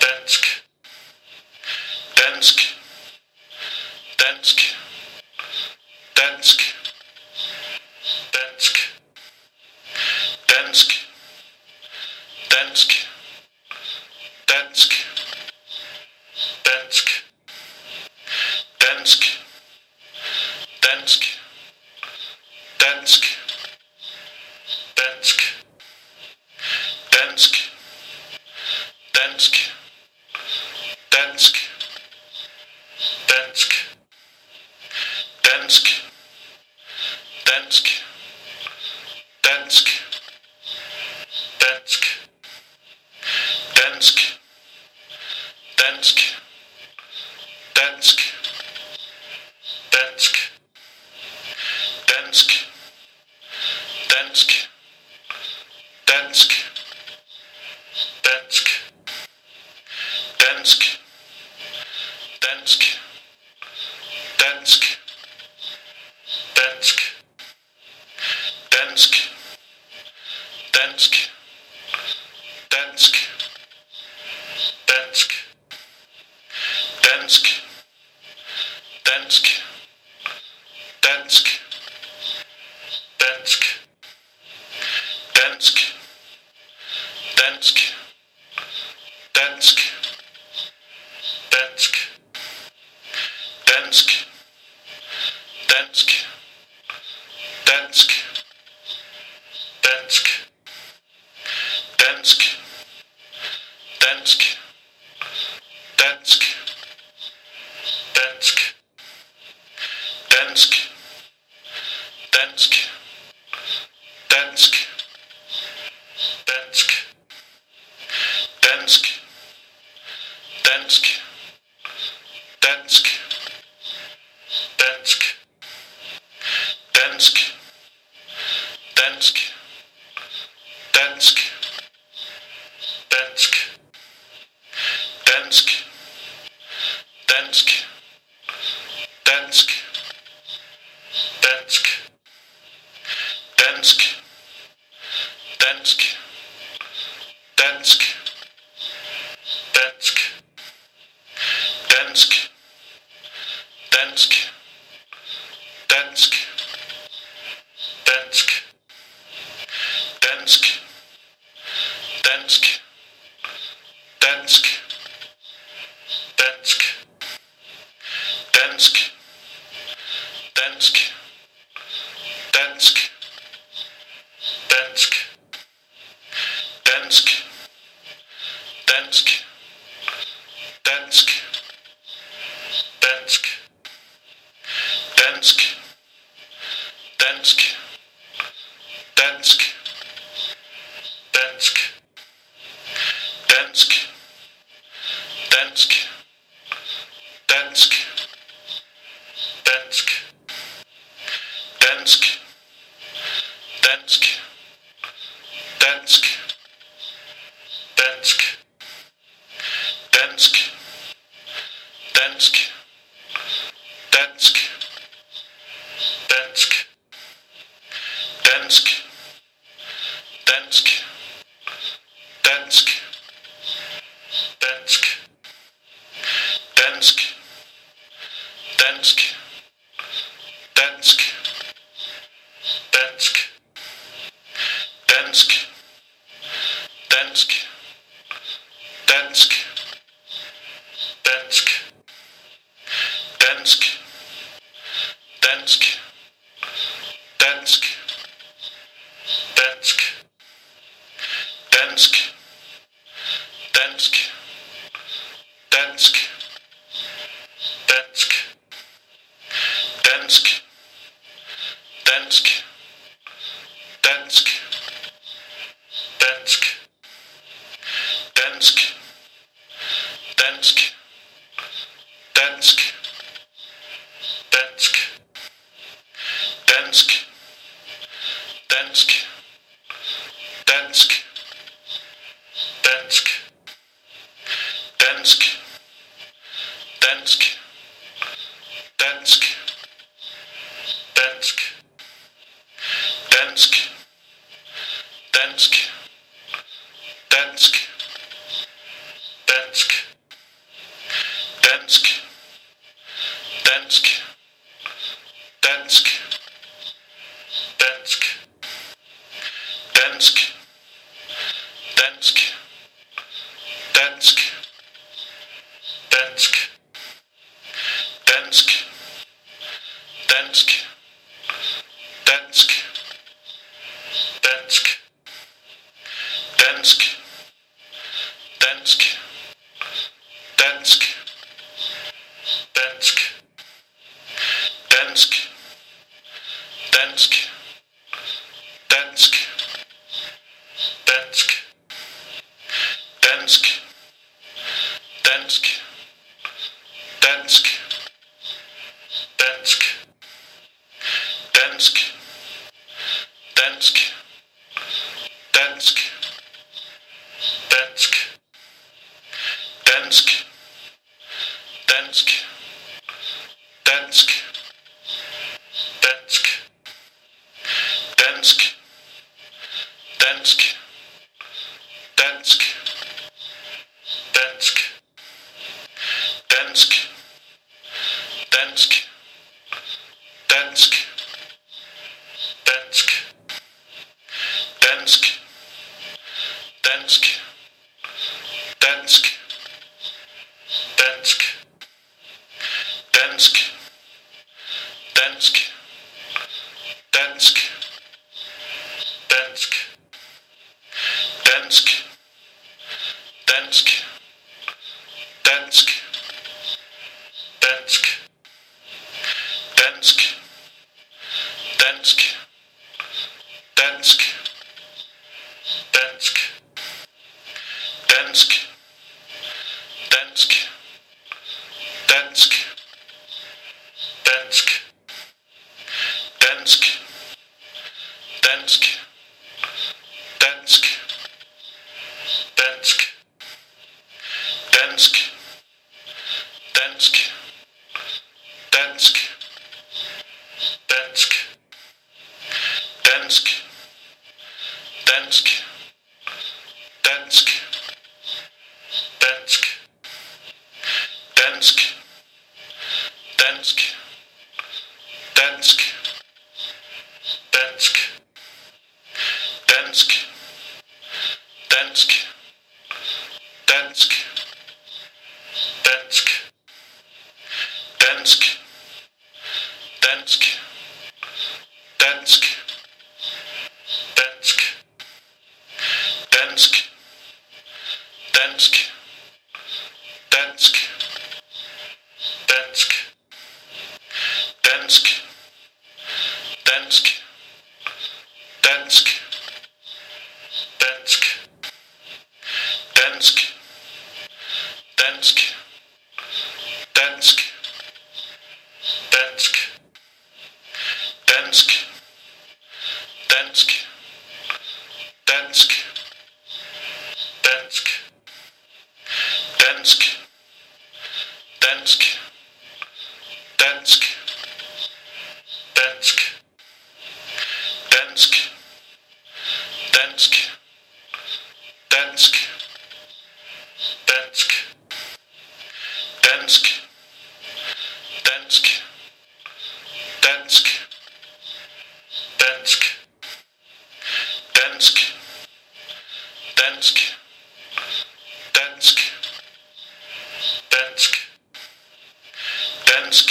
Dansk. Dansk. Dansk. ask. dansk, dansk, dansk, dansk, dansk, dansk, dansk, dansk, dansk, dansk, dansk. Dansk. Dansk. Dansk. Dansk. Dansk. Dansk. Dansk. Dansk. Dansk. Dansk. Dansk. Dansk. dansk, dansk, dansk, dansk, dansk, dansk, dansk, dansk, dansk, dansk. svensk. Dansk. Dansk. Dansk. Dansk. Dansk. Dansk. Dansk. Dansk. Dansk. dansk, dansk, dansk, dansk. Minsk. ask. dansk, dansk, dansk, dansk, dansk, dansk, dansk, dansk, dansk, dansk. dansk, dansk, dansk, dansk, dansk, dansk, dansk, dansk, dansk, dansk, dansk, dansk. dansk, dansk, dansk, dansk, dansk, dansk, dansk, dansk,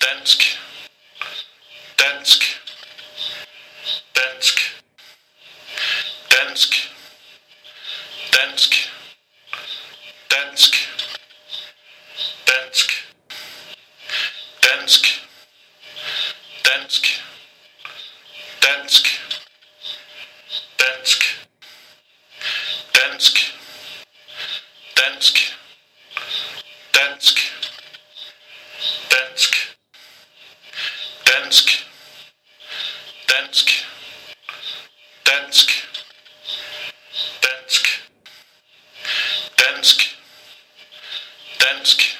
dansk, dansk. svensk.